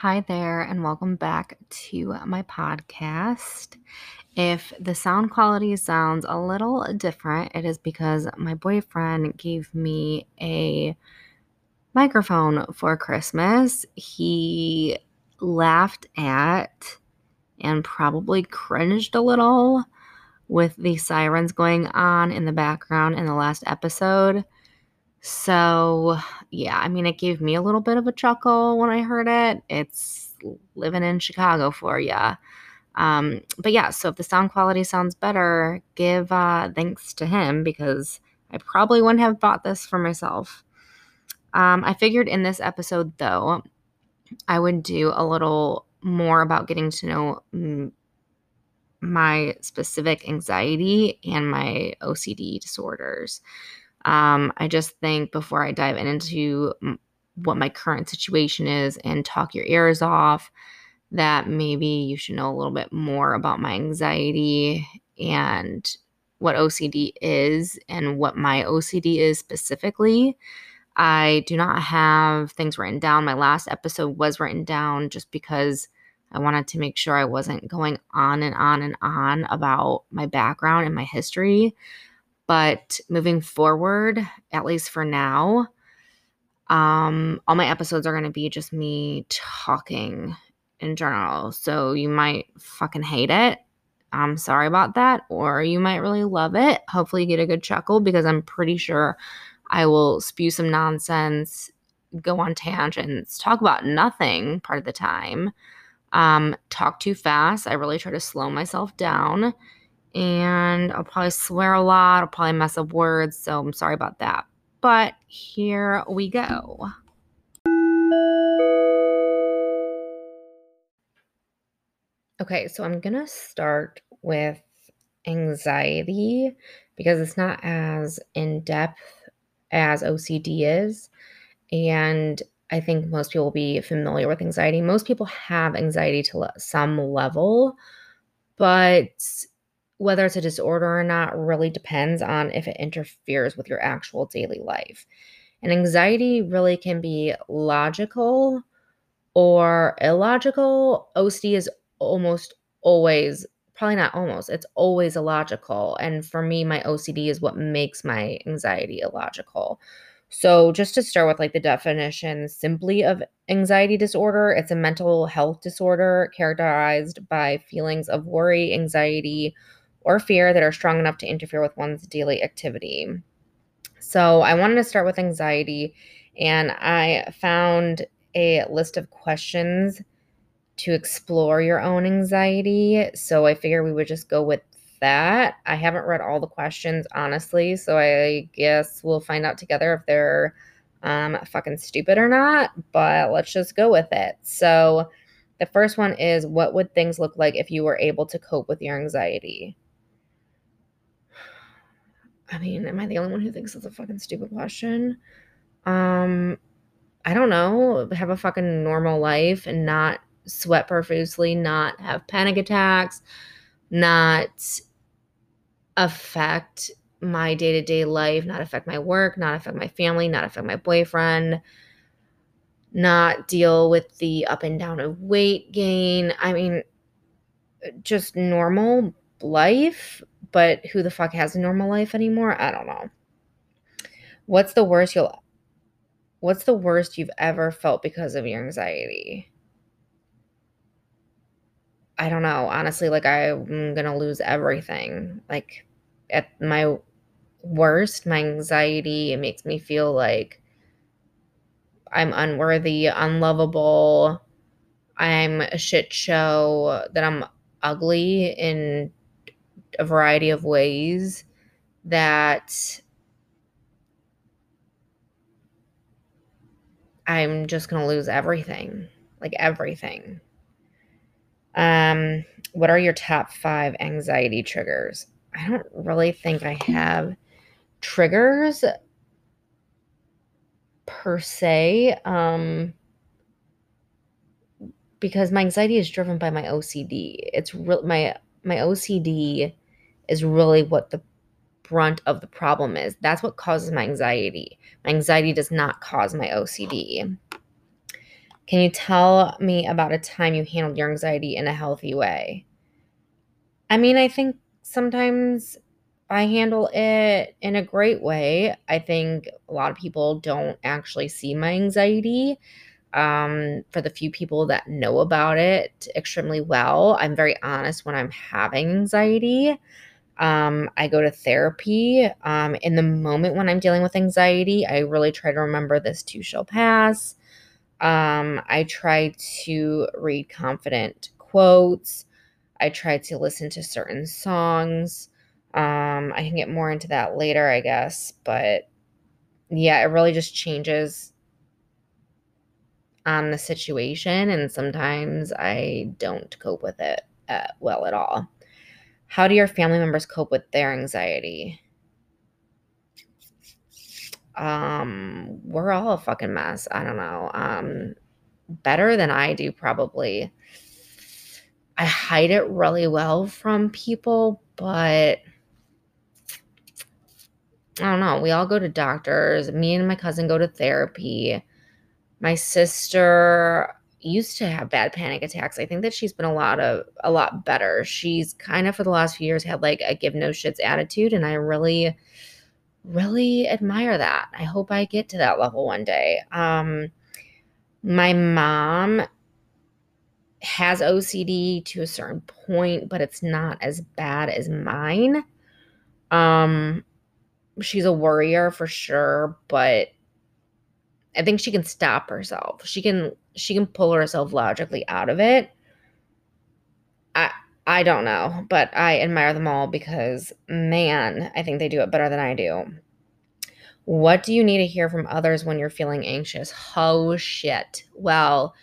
Hi there, and welcome back to my podcast. If the sound quality sounds a little different, it is because my boyfriend gave me a microphone for Christmas. He laughed at and probably cringed a little with the sirens going on in the background in the last episode. So, yeah, I mean, it gave me a little bit of a chuckle when I heard it. It's living in Chicago for you. Um, but yeah, so if the sound quality sounds better, give uh, thanks to him because I probably wouldn't have bought this for myself. Um, I figured in this episode, though, I would do a little more about getting to know mm, my specific anxiety and my OCD disorders. Um, I just think before I dive into what my current situation is and talk your ears off, that maybe you should know a little bit more about my anxiety and what OCD is and what my OCD is specifically. I do not have things written down. My last episode was written down just because I wanted to make sure I wasn't going on and on and on about my background and my history. But moving forward, at least for now, um, all my episodes are going to be just me talking in general. So you might fucking hate it. I'm sorry about that. Or you might really love it. Hopefully, you get a good chuckle because I'm pretty sure I will spew some nonsense, go on tangents, talk about nothing part of the time, um, talk too fast. I really try to slow myself down and I'll probably swear a lot. I'll probably mess up words, so I'm sorry about that. But here we go. Okay, so I'm gonna start with anxiety because it's not as in depth as OCD is. And I think most people will be familiar with anxiety. Most people have anxiety to some level, but whether it's a disorder or not really depends on if it interferes with your actual daily life. And anxiety really can be logical or illogical. OCD is almost always, probably not almost, it's always illogical. And for me, my OCD is what makes my anxiety illogical. So, just to start with like the definition simply of anxiety disorder, it's a mental health disorder characterized by feelings of worry, anxiety, or fear that are strong enough to interfere with one's daily activity. So, I wanted to start with anxiety, and I found a list of questions to explore your own anxiety. So, I figured we would just go with that. I haven't read all the questions, honestly, so I guess we'll find out together if they're um, fucking stupid or not, but let's just go with it. So, the first one is What would things look like if you were able to cope with your anxiety? I mean, am I the only one who thinks it's a fucking stupid question? Um, I don't know. Have a fucking normal life and not sweat profusely, not have panic attacks, not affect my day to day life, not affect my work, not affect my family, not affect my boyfriend, not deal with the up and down of weight gain. I mean, just normal life, but who the fuck has a normal life anymore? I don't know. What's the worst you'll what's the worst you've ever felt because of your anxiety? I don't know. Honestly, like I'm going to lose everything. Like at my worst, my anxiety, it makes me feel like I'm unworthy, unlovable. I'm a shit show, that I'm ugly in a variety of ways that I'm just going to lose everything. Like everything. Um, what are your top five anxiety triggers? I don't really think I have triggers per se. Um, because my anxiety is driven by my OCD. It's real my my OCD is really what the brunt of the problem is. That's what causes my anxiety. My anxiety does not cause my OCD. Can you tell me about a time you handled your anxiety in a healthy way? I mean, I think sometimes I handle it in a great way. I think a lot of people don't actually see my anxiety. Um, for the few people that know about it extremely well, I'm very honest when I'm having anxiety. Um, I go to therapy. Um, in the moment when I'm dealing with anxiety, I really try to remember this too shall pass. Um, I try to read confident quotes. I try to listen to certain songs. Um, I can get more into that later, I guess, but yeah, it really just changes on the situation, and sometimes I don't cope with it uh, well at all. How do your family members cope with their anxiety? Um, we're all a fucking mess. I don't know. Um, better than I do, probably. I hide it really well from people, but I don't know. We all go to doctors. Me and my cousin go to therapy. My sister used to have bad panic attacks. I think that she's been a lot of a lot better. She's kind of for the last few years had like a give no shits attitude and I really really admire that. I hope I get to that level one day. Um my mom has OCD to a certain point, but it's not as bad as mine. Um she's a worrier for sure, but I think she can stop herself. She can she can pull herself logically out of it. I I don't know, but I admire them all because man, I think they do it better than I do. What do you need to hear from others when you're feeling anxious? Oh shit. Well,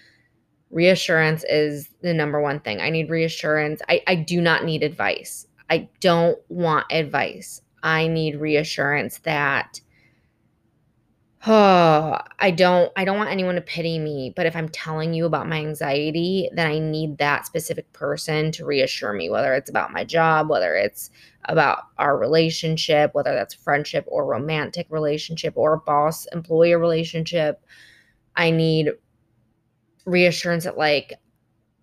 reassurance is the number one thing. I need reassurance. I, I do not need advice. I don't want advice. I need reassurance that oh, I don't I don't want anyone to pity me, but if I'm telling you about my anxiety, then I need that specific person to reassure me whether it's about my job, whether it's about our relationship, whether that's friendship or romantic relationship or boss employer relationship. I need reassurance that like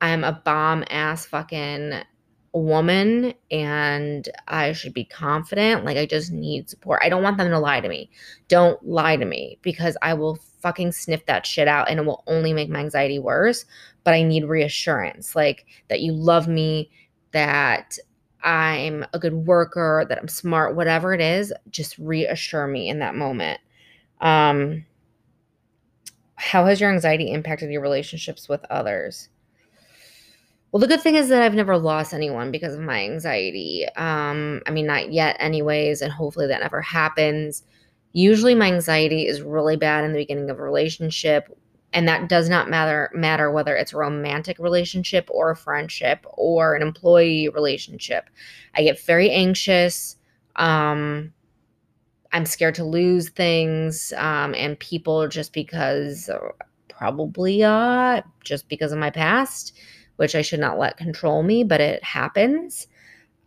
I'm a bomb ass fucking woman and I should be confident. Like, I just need support. I don't want them to lie to me. Don't lie to me because I will fucking sniff that shit out and it will only make my anxiety worse. But I need reassurance like that you love me, that I'm a good worker, that I'm smart, whatever it is, just reassure me in that moment. Um, how has your anxiety impacted your relationships with others? Well, the good thing is that I've never lost anyone because of my anxiety. Um, I mean, not yet, anyways, and hopefully that never happens. Usually, my anxiety is really bad in the beginning of a relationship, and that does not matter matter whether it's a romantic relationship or a friendship or an employee relationship. I get very anxious. Um, I'm scared to lose things um, and people just because, uh, probably, uh, just because of my past which I should not let control me, but it happens.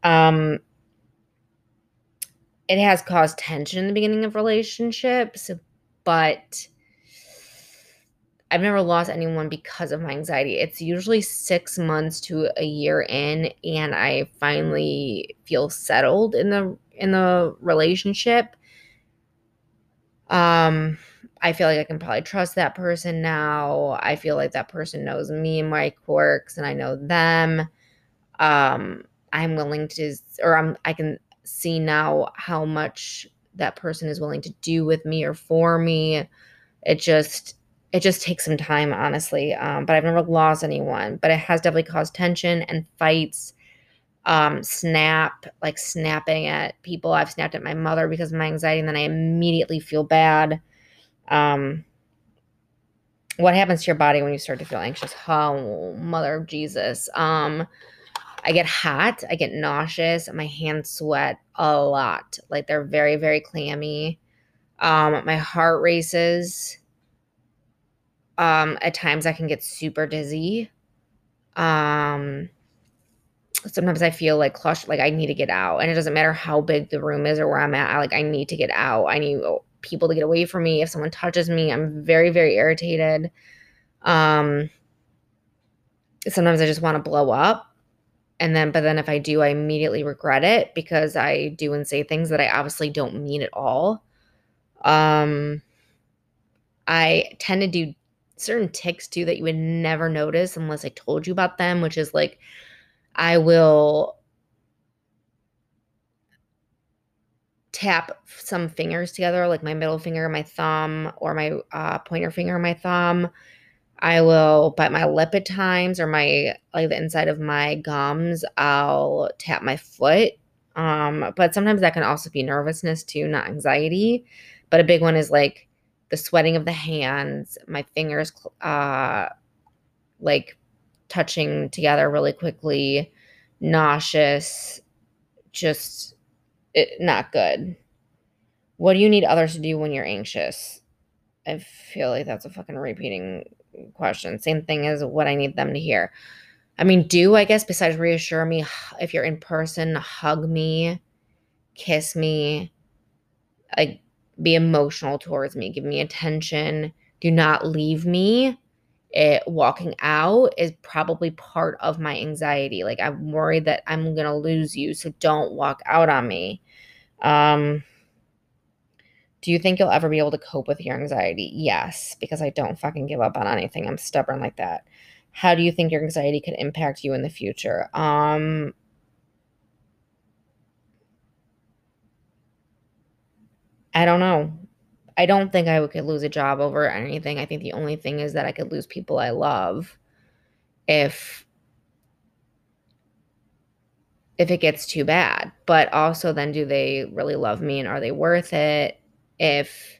Um, it has caused tension in the beginning of relationships, but I've never lost anyone because of my anxiety. It's usually six months to a year in, and I finally feel settled in the in the relationship. Um, I feel like I can probably trust that person now. I feel like that person knows me and my quirks and I know them. Um I'm willing to or I'm I can see now how much that person is willing to do with me or for me. It just it just takes some time honestly. Um but I've never lost anyone, but it has definitely caused tension and fights. Um, snap, like snapping at people. I've snapped at my mother because of my anxiety, and then I immediately feel bad. Um, what happens to your body when you start to feel anxious? Oh, mother of Jesus. Um, I get hot, I get nauseous, my hands sweat a lot. Like they're very, very clammy. Um, my heart races. Um, at times I can get super dizzy. Um, sometimes I feel like clutched, like I need to get out. And it doesn't matter how big the room is or where I'm at. I like I need to get out. I need people to get away from me. If someone touches me, I'm very, very irritated. Um, sometimes I just want to blow up. And then, but then if I do, I immediately regret it because I do and say things that I obviously don't mean at all. Um, I tend to do certain ticks too that you would never notice unless I told you about them, which is like I will tap some fingers together, like my middle finger, my thumb, or my uh, pointer finger, my thumb. I will bite my lip at times, or my like the inside of my gums. I'll tap my foot. Um, but sometimes that can also be nervousness too, not anxiety. But a big one is like the sweating of the hands, my fingers, uh, like touching together really quickly, nauseous, just it, not good. What do you need others to do when you're anxious? I feel like that's a fucking repeating question. Same thing as what I need them to hear. I mean, do I guess besides reassure me if you're in person, hug me, kiss me, like be emotional towards me, give me attention, do not leave me. It walking out is probably part of my anxiety. Like I'm worried that I'm gonna lose you, so don't walk out on me. Um, do you think you'll ever be able to cope with your anxiety? Yes, because I don't fucking give up on anything. I'm stubborn like that. How do you think your anxiety could impact you in the future? Um, I don't know. I don't think I could lose a job over anything. I think the only thing is that I could lose people I love if if it gets too bad. But also then do they really love me and are they worth it if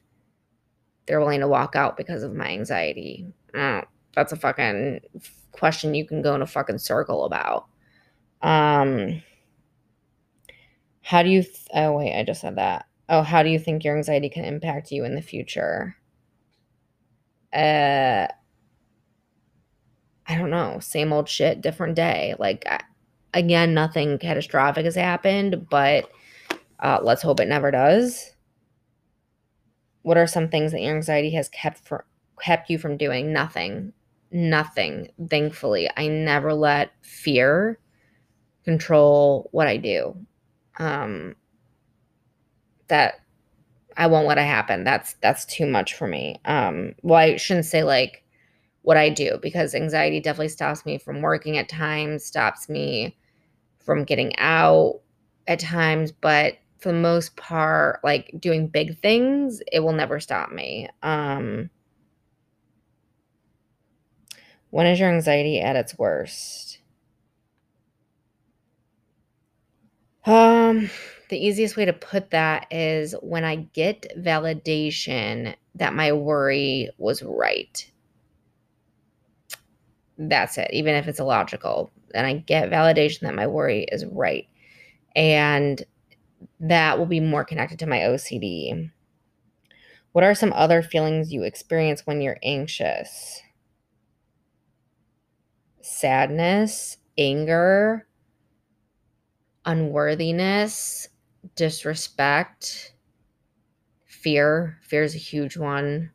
they're willing to walk out because of my anxiety? Oh, that's a fucking question you can go in a fucking circle about. Um how do you th- oh wait, I just said that. Oh, how do you think your anxiety can impact you in the future? Uh I don't know, same old shit, different day. Like again, nothing catastrophic has happened, but uh, let's hope it never does. What are some things that your anxiety has kept for kept you from doing? Nothing. Nothing. Thankfully, I never let fear control what I do. Um, that I won't let it happen. That's that's too much for me. Um, well, I shouldn't say like what I do because anxiety definitely stops me from working at times, stops me from getting out at times, but for the most part, like doing big things, it will never stop me. Um, when is your anxiety at its worst? Um, the easiest way to put that is when I get validation that my worry was right. That's it, even if it's illogical. And I get validation that my worry is right. And that will be more connected to my OCD. What are some other feelings you experience when you're anxious? Sadness, anger, unworthiness, disrespect, fear. Fear is a huge one.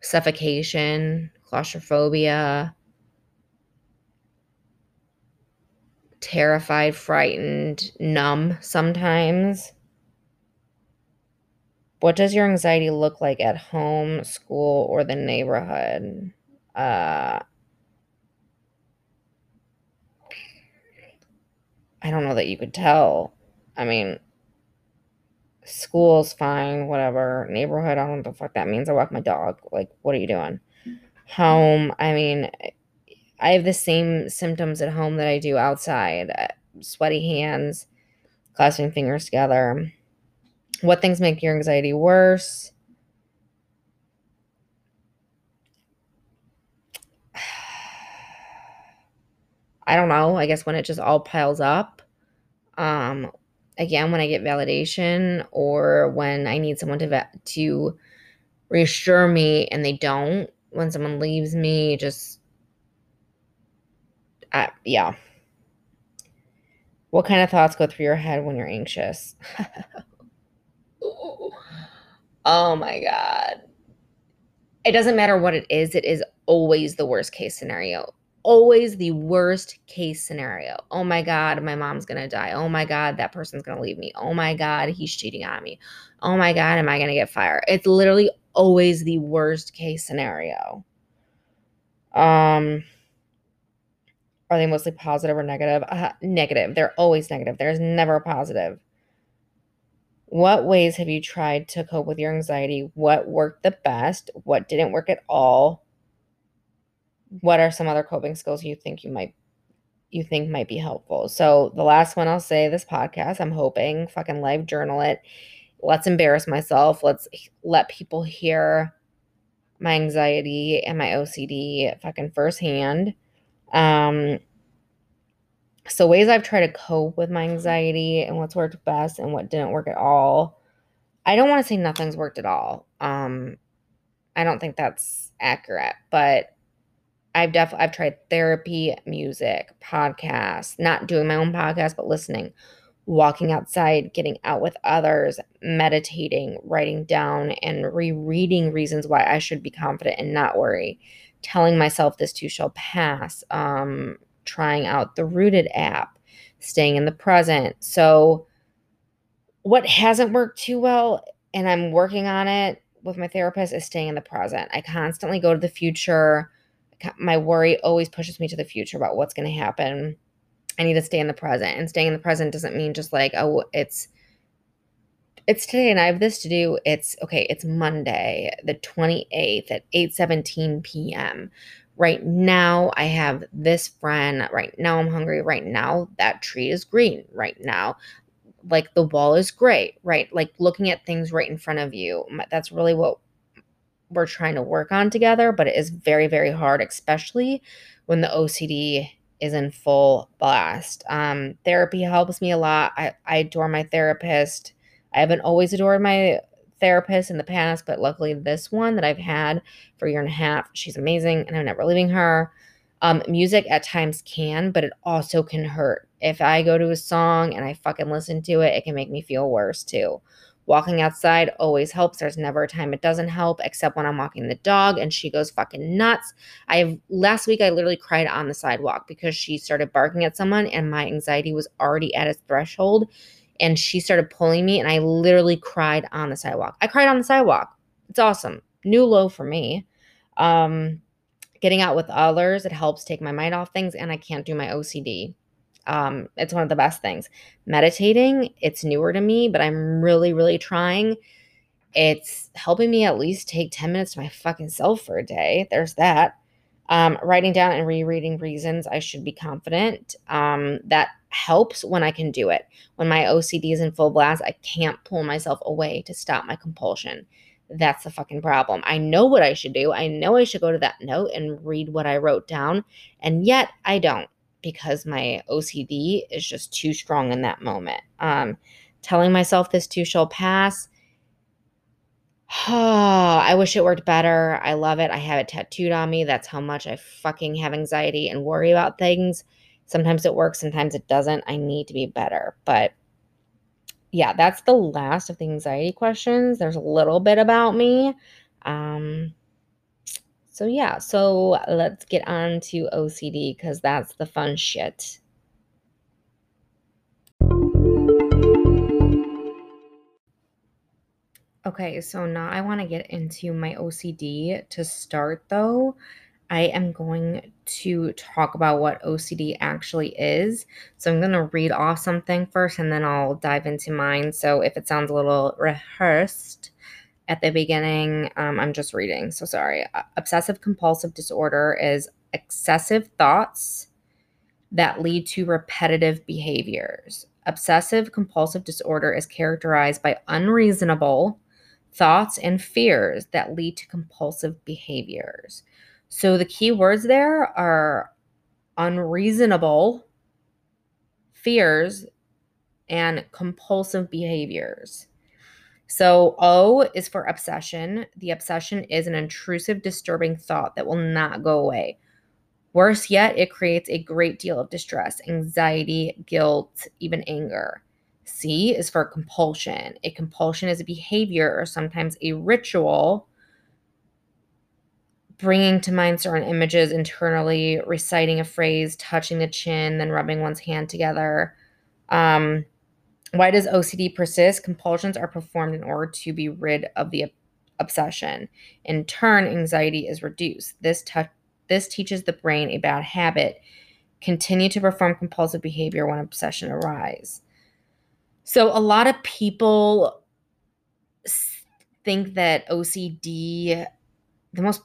Suffocation, claustrophobia, terrified, frightened, numb sometimes. What does your anxiety look like at home, school, or the neighborhood? Uh, I don't know that you could tell. I mean, school's fine, whatever. Neighborhood, I don't know what the fuck that means. I walk my dog. Like, what are you doing? Home, I mean, I have the same symptoms at home that I do outside uh, sweaty hands, clasping fingers together. What things make your anxiety worse? I don't know. I guess when it just all piles up. Um, again, when I get validation or when I need someone to to reassure me and they don't. When someone leaves me, just uh, yeah. What kind of thoughts go through your head when you're anxious? oh my god. it doesn't matter what it is, it is always the worst case scenario. Always the worst case scenario. Oh my God, my mom's gonna die. Oh my God, that person's gonna leave me. Oh my God, he's cheating on me. Oh my God, am I gonna get fired? It's literally always the worst case scenario. Um, are they mostly positive or negative? Uh, negative. They're always negative. There's never a positive. What ways have you tried to cope with your anxiety? What worked the best? What didn't work at all? What are some other coping skills you think you might you think might be helpful? So the last one I'll say this podcast, I'm hoping fucking live journal it. Let's embarrass myself. Let's let people hear my anxiety and my OCD fucking firsthand. Um so ways I've tried to cope with my anxiety and what's worked best and what didn't work at all. I don't want to say nothing's worked at all. Um, I don't think that's accurate, but I've definitely I've tried therapy, music, podcasts, not doing my own podcast, but listening, walking outside, getting out with others, meditating, writing down and rereading reasons why I should be confident and not worry, telling myself this too shall pass, um, trying out the Rootd app, staying in the present. So, what hasn't worked too well, and I'm working on it with my therapist, is staying in the present. I constantly go to the future. My worry always pushes me to the future about what's going to happen. I need to stay in the present. And staying in the present doesn't mean just like, oh, it's it's today and I have this to do. It's okay, it's Monday, the 28th at 8:17 p.m right now I have this friend, right now I'm hungry, right now that tree is green, right now like the wall is gray, right? Like looking at things right in front of you. That's really what we're trying to work on together, but it is very, very hard, especially when the OCD is in full blast. Um, therapy helps me a lot. I, I adore my therapist. I haven't always adored my therapist in the past, but luckily this one that I've had for a year and a half, she's amazing and I'm never leaving her. Um, music at times can, but it also can hurt. If I go to a song and I fucking listen to it, it can make me feel worse too. Walking outside always helps. There's never a time it doesn't help, except when I'm walking the dog and she goes fucking nuts. I last week I literally cried on the sidewalk because she started barking at someone and my anxiety was already at its threshold and she started pulling me and I literally cried on the sidewalk. I cried on the sidewalk. It's awesome. New low for me. Um, getting out with others, it helps take my mind off things and I can't do my OCD. Um, it's one of the best things. Meditating, it's newer to me, but I'm really, really trying. It's helping me at least take 10 minutes to my fucking self for a day. There's that. Um, writing down and rereading reasons I should be confident. Um, that helps when I can do it. When my OCD is in full blast, I can't pull myself away to stop my compulsion. That's the fucking problem. I know what I should do. I know I should go to that note and read what I wrote down. And yet I don't because my OCD is just too strong in that moment. Um, telling myself this too shall pass. Oh, I wish it worked better. I love it. I have it tattooed on me. That's how much I fucking have anxiety and worry about things. Sometimes it works, sometimes it doesn't. I need to be better. But yeah, that's the last of the anxiety questions. There's a little bit about me. Um, so yeah, so let's get on to OCD because that's the fun shit. Okay, so now I want to get into my OCD. To start, though, I am going to talk about what OCD actually is. So I'm going to read off something first and then I'll dive into mine. So if it sounds a little rehearsed at the beginning, um, I'm just reading. So sorry. Obsessive compulsive disorder is excessive thoughts that lead to repetitive behaviors. Obsessive compulsive disorder is characterized by unreasonable thoughts and fears that lead to compulsive behaviors. So the key words there are unreasonable fears and compulsive behaviors. So, O is for obsession. The obsession is an intrusive, disturbing thought that will not go away. Worse yet, it creates a great deal of distress, anxiety, guilt, even anger. C is for compulsion. A compulsion is a behavior or sometimes a ritual bringing to mind certain images internally, reciting a phrase, touching the chin, then rubbing one's hand together. Um, why does OCD persist? Compulsions are performed in order to be rid of the obsession. In turn, anxiety is reduced. This this teaches the brain a bad habit. Continue to perform compulsive behavior when obsession arises. So a lot of people think that OCD the most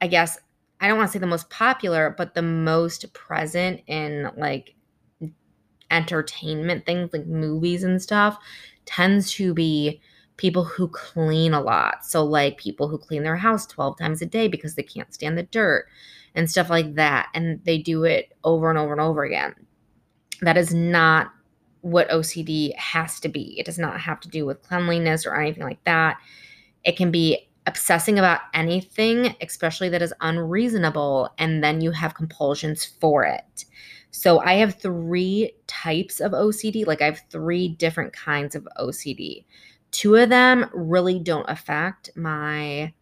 I guess I don't want to say the most popular, but the most present in like entertainment things like movies and stuff tends to be people who clean a lot. So like people who clean their house 12 times a day because they can't stand the dirt and stuff like that and they do it over and over and over again. That is not what OCD has to be. It does not have to do with cleanliness or anything like that. It can be obsessing about anything, especially that is unreasonable, and then you have compulsions for it. So I have three types of OCD, like I have three different kinds of OCD. Two of them really don't affect my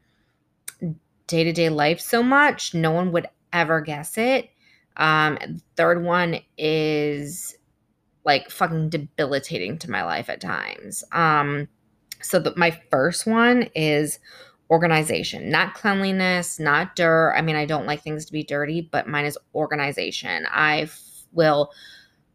day to day life so much. No one would ever guess it. Um, third one is like fucking debilitating to my life at times. Um, so the, my first one is organization, not cleanliness, not dirt. I mean, I don't like things to be dirty, but mine is organization. I f- will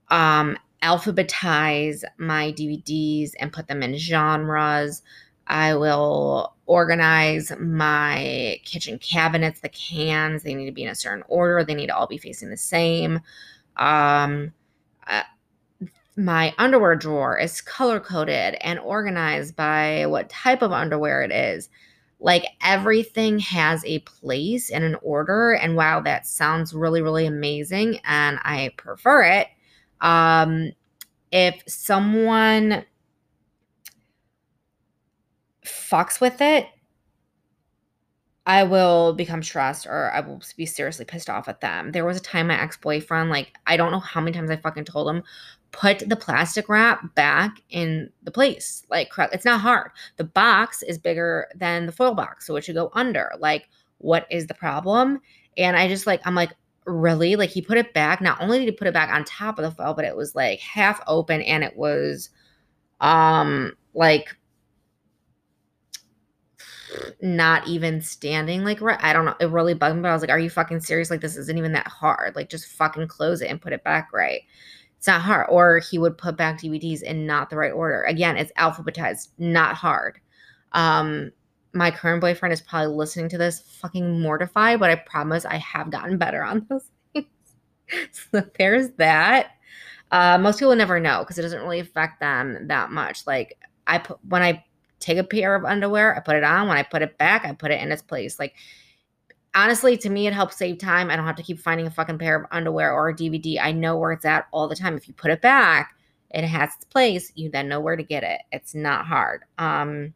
um, alphabetize my DVDs and put them in genres. I will organize my kitchen cabinets, the cans. They need to be in a certain order. They need to all be facing the same. Um, uh, my underwear drawer is color coded and organized by what type of underwear it is. Like everything has a place and an order. And wow, that sounds really, really amazing. And I prefer it. Um, if someone fucks with it, I will become stressed or I will be seriously pissed off at them. There was a time my ex boyfriend, like, I don't know how many times I fucking told him, put the plastic wrap back in the place. Like, it's not hard. The box is bigger than the foil box, so it should go under. Like, what is the problem? And I just like, I'm like, really? Like, he put it back. Not only did he put it back on top of the foil, but it was like half open and it was, um, like, not even standing like right. I don't know. It really bugged me, but I was like, are you fucking serious? Like, this isn't even that hard. Like, just fucking close it and put it back right. It's not hard. Or he would put back DVDs in not the right order. Again, it's alphabetized, not hard. Um, my current boyfriend is probably listening to this fucking mortified, but I promise I have gotten better on those things. so there's that. Uh, most people never know because it doesn't really affect them that much. Like I put when I take a pair of underwear, I put it on. When I put it back, I put it in its place. Like honestly, to me, it helps save time. I don't have to keep finding a fucking pair of underwear or a DVD. I know where it's at all the time. If you put it back, it has its place. You then know where to get it. It's not hard. Um,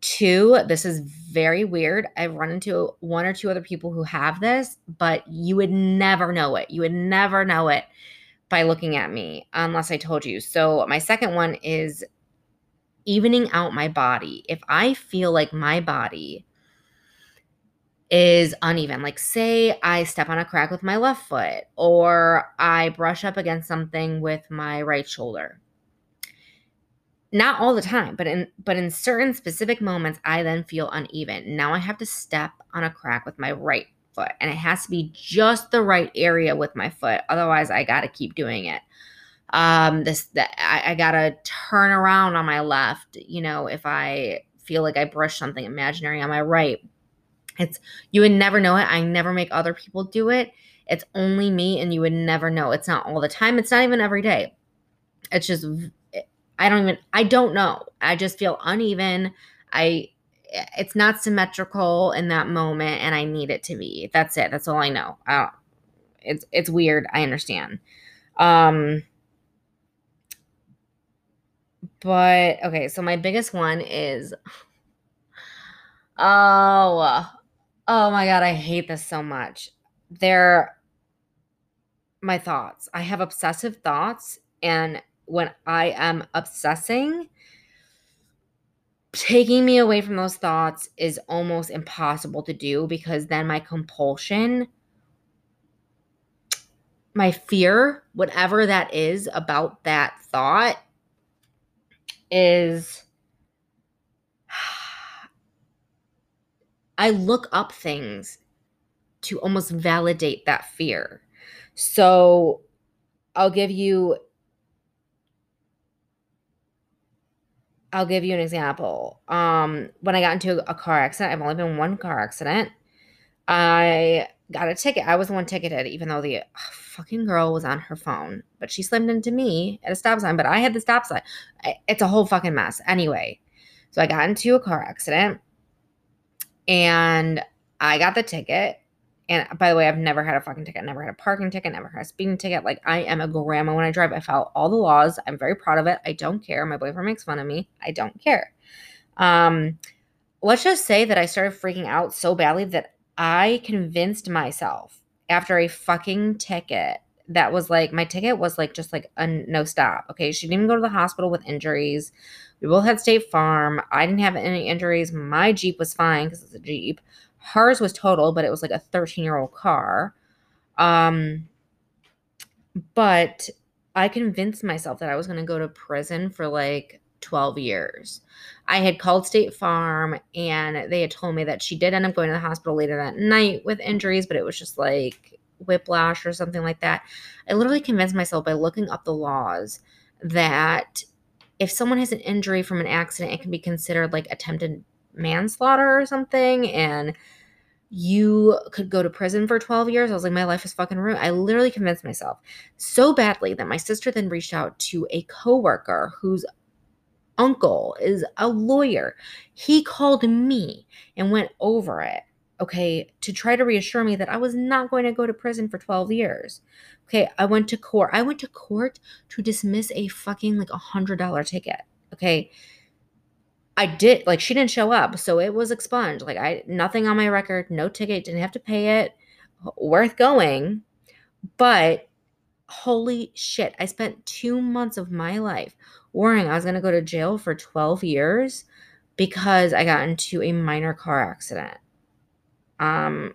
two, this is very weird. I've run into one or two other people who have this, but you would never know it. You would never know it by looking at me unless I told you. So, my second one is evening out my body. If I feel like my body is uneven. Like, say I step on a crack with my left foot, or I brush up against something with my right shoulder. Not all the time, but in but in certain specific moments, I then feel uneven. Now I have to step on a crack with my right foot, and it has to be just the right area with my foot. Otherwise, I got to keep doing it. Um, this that I, I gotta turn around on my left. You know, if I feel like I brush something imaginary on my right, it's you would never know it. I never make other people do it. It's only me and you would never know. It's not all the time. It's not even every day. It's just I don't even I don't know. I just feel uneven. I it's not symmetrical in that moment and I need it to be. That's it. That's all I know. I it's it's weird. I understand. Um but okay, so my biggest one is oh Oh my god, I hate this so much. They're my thoughts. I have obsessive thoughts and when I am obsessing taking me away from those thoughts is almost impossible to do because then my compulsion my fear whatever that is about that thought is I look up things to almost validate that fear. So I'll give you I'll give you an example. Um, when I got into a car accident, I've only been one car accident. I got a ticket. I was the one ticketed, even though the ugh, fucking girl was on her phone. But she slammed into me at a stop sign. But I had the stop sign. It's a whole fucking mess. Anyway, so I got into a car accident, and I got the ticket. And by the way, I've never had a fucking ticket, never had a parking ticket, never had a speeding ticket. Like I am a grandma when I drive. I follow all the laws. I'm very proud of it. I don't care. My boyfriend makes fun of me. I don't care. Um, let's just say that I started freaking out so badly that I convinced myself after a fucking ticket that was like my ticket was like just like a no stop. Okay, she didn't even go to the hospital with injuries. We both had State Farm. I didn't have any injuries. My Jeep was fine because it's a Jeep. Hers was total, but it was like a 13 year old car. Um, but I convinced myself that I was going to go to prison for like 12 years. I had called State Farm and they had told me that she did end up going to the hospital later that night with injuries, but it was just like whiplash or something like that. I literally convinced myself by looking up the laws that if someone has an injury from an accident, it can be considered like attempted manslaughter or something. And you could go to prison for 12 years. I was like, my life is fucking ruined. I literally convinced myself so badly that my sister then reached out to a coworker whose uncle is a lawyer. He called me and went over it, okay, to try to reassure me that I was not going to go to prison for 12 years. Okay, I went to court. I went to court to dismiss a fucking like a hundred dollar ticket. Okay. I did like she didn't show up, so it was expunged. Like I nothing on my record, no ticket, didn't have to pay it. Worth going. But holy shit, I spent 2 months of my life worrying I was going to go to jail for 12 years because I got into a minor car accident. Um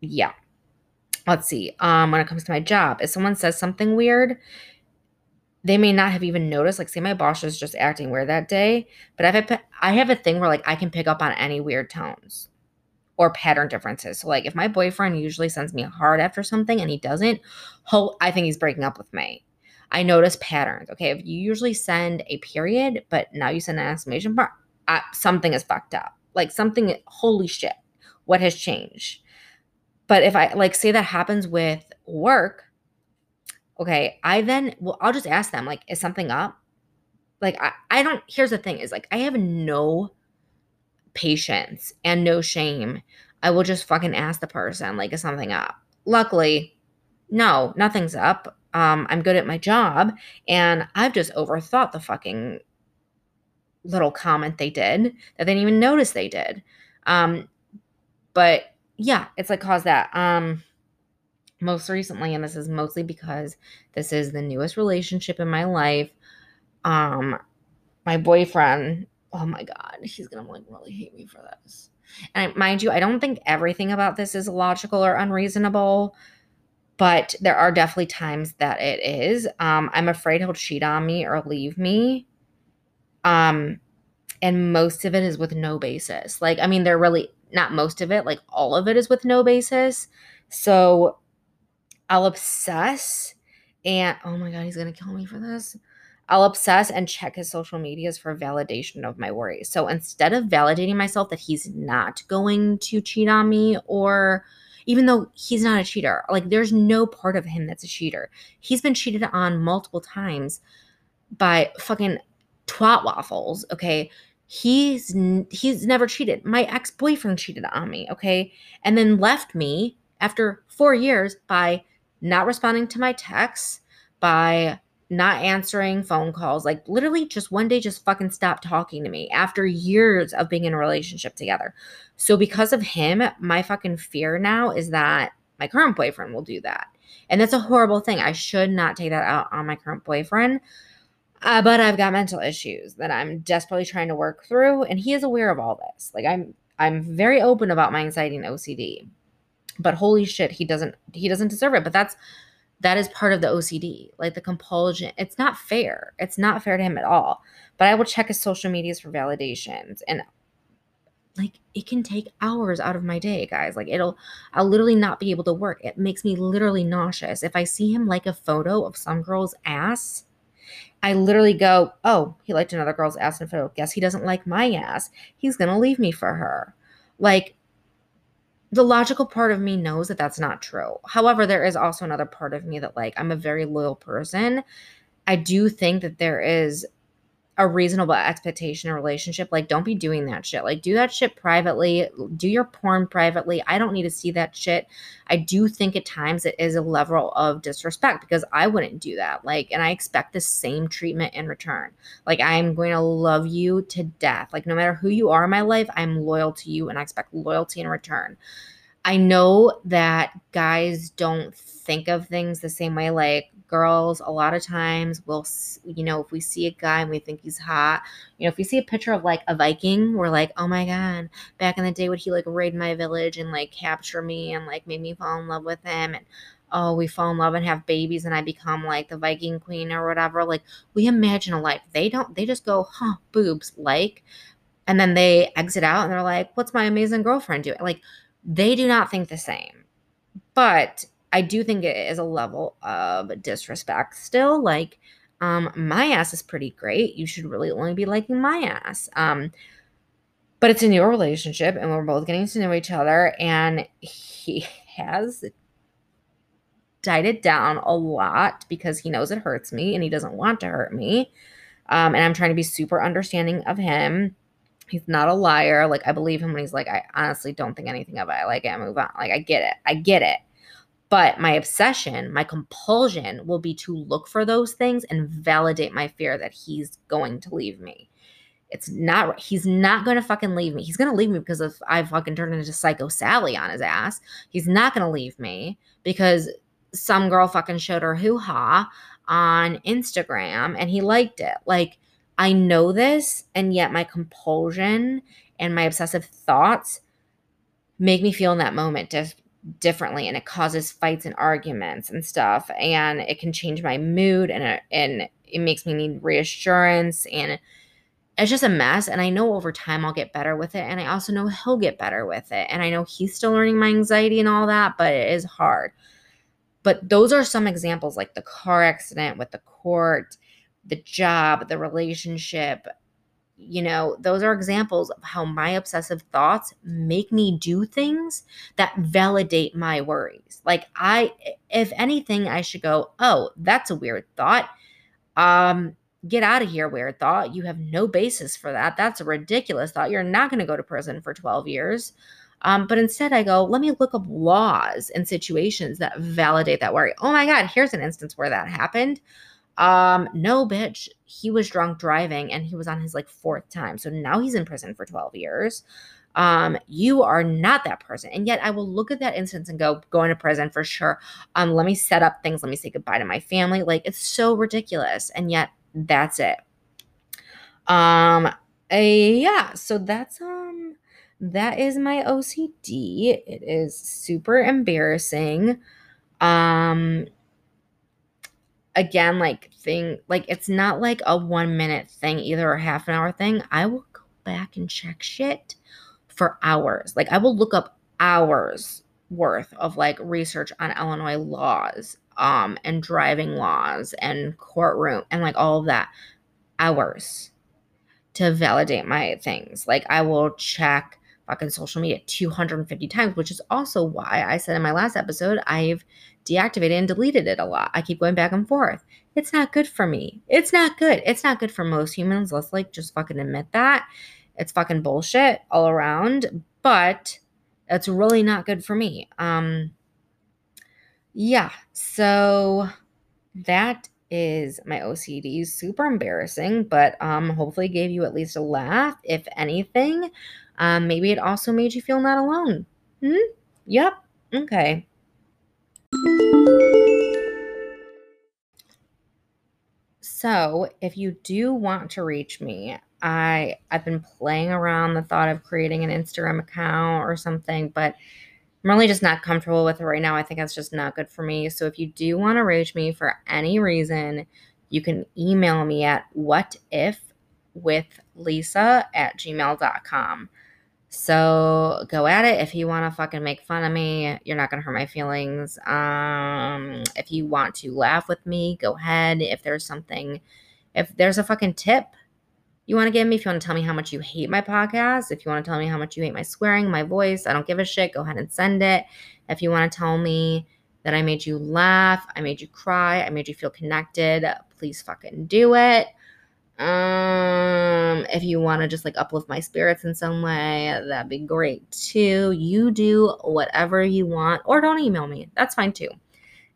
yeah. Let's see. Um when it comes to my job, if someone says something weird, they may not have even noticed. Like, say my boss was just acting weird that day, but I've I have a thing where like I can pick up on any weird tones or pattern differences. So like if my boyfriend usually sends me a heart after something and he doesn't, I think he's breaking up with me. I notice patterns. Okay, if you usually send a period, but now you send an exclamation mark, uh, something is fucked up. Like something, holy shit, what has changed? But if I like say that happens with work, okay, I then well, I'll just ask them, like, is something up? Like, I, I don't, here's the thing is like, I have no patience and no shame. I will just fucking ask the person, like, is something up? Luckily, no, nothing's up. Um, I'm good at my job, and I've just overthought the fucking little comment they did that they didn't even notice they did. Um, but yeah, it's like cause that. Um, most recently, and this is mostly because this is the newest relationship in my life. Um, my boyfriend, oh my god, he's gonna like really hate me for this. And mind you, I don't think everything about this is illogical or unreasonable, but there are definitely times that it is. Um, I'm afraid he'll cheat on me or leave me. Um, and most of it is with no basis. Like, I mean, they're really not most of it, like all of it is with no basis. So I'll obsess and oh my god, he's gonna kill me for this. I'll obsess and check his social medias for validation of my worries. So instead of validating myself that he's not going to cheat on me, or even though he's not a cheater, like there's no part of him that's a cheater. He's been cheated on multiple times by fucking twat waffles. Okay. He's he's never cheated. My ex-boyfriend cheated on me, okay? And then left me after 4 years by not responding to my texts, by not answering phone calls, like literally just one day just fucking stopped talking to me after years of being in a relationship together. So because of him, my fucking fear now is that my current boyfriend will do that. And that's a horrible thing. I should not take that out on my current boyfriend. Uh, but I've got mental issues that I'm desperately trying to work through, and he is aware of all this. Like I'm, I'm very open about my anxiety and OCD, but holy shit, he doesn't, he doesn't deserve it. But that's that is part of the OCD, like the compulsion. It's not fair. It's not fair to him at all. But I will check his social medias for validations, and like it can take hours out of my day, guys. Like it'll, I'll literally not be able to work. It makes me literally nauseous if I see him like a photo of some girl's ass I literally go, oh, he liked another girl's ass in a photo. Guess he doesn't like my ass. He's going to leave me for her. Like, the logical part of me knows that that's not true. However, there is also another part of me that, like, I'm a very loyal person. I do think that there is a reasonable expectation in relationship. Like, don't be doing that shit. Like, do that shit privately. Do your porn privately. I don't need to see that shit. I do think at times it is a level of disrespect because I wouldn't do that. Like, and I expect the same treatment in return. Like, I'm going to love you to death. Like, no matter who you are in my life, I'm loyal to you and I expect loyalty in return. I know that guys don't think of things the same way. Like, girls a lot of times will you know if we see a guy and we think he's hot you know if we see a picture of like a viking we're like oh my god back in the day would he like raid my village and like capture me and like make me fall in love with him and oh we fall in love and have babies and i become like the viking queen or whatever like we imagine a life. They don't they just go huh boobs like and then they exit out and they're like what's my amazing girlfriend doing like they do not think the same. But I do think it is a level of disrespect still. Like, um, my ass is pretty great. You should really only be liking my ass. Um, but it's a new relationship and we're both getting to know each other. And he has died it down a lot because he knows it hurts me and he doesn't want to hurt me. Um, and I'm trying to be super understanding of him. He's not a liar. Like I believe him when he's like, I honestly don't think anything of it. I like it. I move on. Like I get it. I get it. But my obsession, my compulsion will be to look for those things and validate my fear that he's going to leave me. It's not, he's not going to fucking leave me. He's going to leave me because if I fucking turned into Psycho Sally on his ass. He's not going to leave me because some girl fucking showed her hoo ha on Instagram and he liked it. Like, I know this, and yet my compulsion and my obsessive thoughts make me feel in that moment differently and it causes fights and arguments and stuff and it can change my mood and it, and it makes me need reassurance and it's just a mess and i know over time i'll get better with it and i also know he'll get better with it and i know he's still learning my anxiety and all that but it is hard. But those are some examples like the car accident with the court the job the relationship you know, those are examples of how my obsessive thoughts make me do things that validate my worries. Like I if anything I should go, "Oh, that's a weird thought." Um get out of here weird thought. You have no basis for that. That's a ridiculous thought. You're not going to go to prison for 12 years. Um, but instead, I go, let me look up laws and situations that validate that worry. Oh my God, here's an instance where that happened. Um, no, bitch. He was drunk driving and he was on his like fourth time. So now he's in prison for 12 years. Um, you are not that person. And yet I will look at that instance and go, going to prison for sure. Um, let me set up things. Let me say goodbye to my family. Like it's so ridiculous. And yet that's it. Um, uh, yeah, so that's um that is my OCD. It is super embarrassing. Um again like thing like it's not like a one minute thing either or half an hour thing. I will go back and check shit for hours. Like i will look up hours worth of like research on illinois laws um and driving laws and courtroom and like all of that hours to validate my things. Like i will check fucking social media 250 times which is also why i said in my last episode i've deactivated and deleted it a lot. I keep going back and forth. It's not good for me. It's not good. It's not good for most humans. Let's like just fucking admit that. It's fucking bullshit all around, but it's really not good for me. Um yeah, so that is my OCD. Super embarrassing, but um hopefully gave you at least a laugh if anything. Um maybe it also made you feel not alone. Hmm? Yep. Okay. So, if you do want to reach me, I I've been playing around the thought of creating an Instagram account or something, but I'm really just not comfortable with it right now. I think that's just not good for me. So if you do want to reach me for any reason, you can email me at what if with lisa at gmail.com. So go at it. If you want to fucking make fun of me, you're not going to hurt my feelings. Um, if you want to laugh with me, go ahead. If there's something, if there's a fucking tip you want to give me, if you want to tell me how much you hate my podcast, if you want to tell me how much you hate my swearing, my voice, I don't give a shit. Go ahead and send it. If you want to tell me that I made you laugh, I made you cry, I made you feel connected, please fucking do it. Um, if you want to just like uplift my spirits in some way, that'd be great too. You do whatever you want, or don't email me. That's fine too.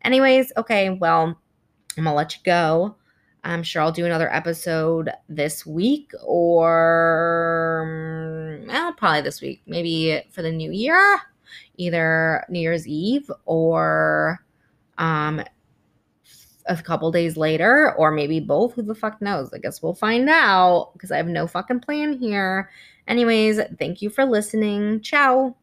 Anyways, okay, well, I'm gonna let you go. I'm sure I'll do another episode this week or well, probably this week, maybe for the new year, either New Year's Eve or um, a couple days later, or maybe both. Who the fuck knows? I guess we'll find out because I have no fucking plan here. Anyways, thank you for listening. Ciao.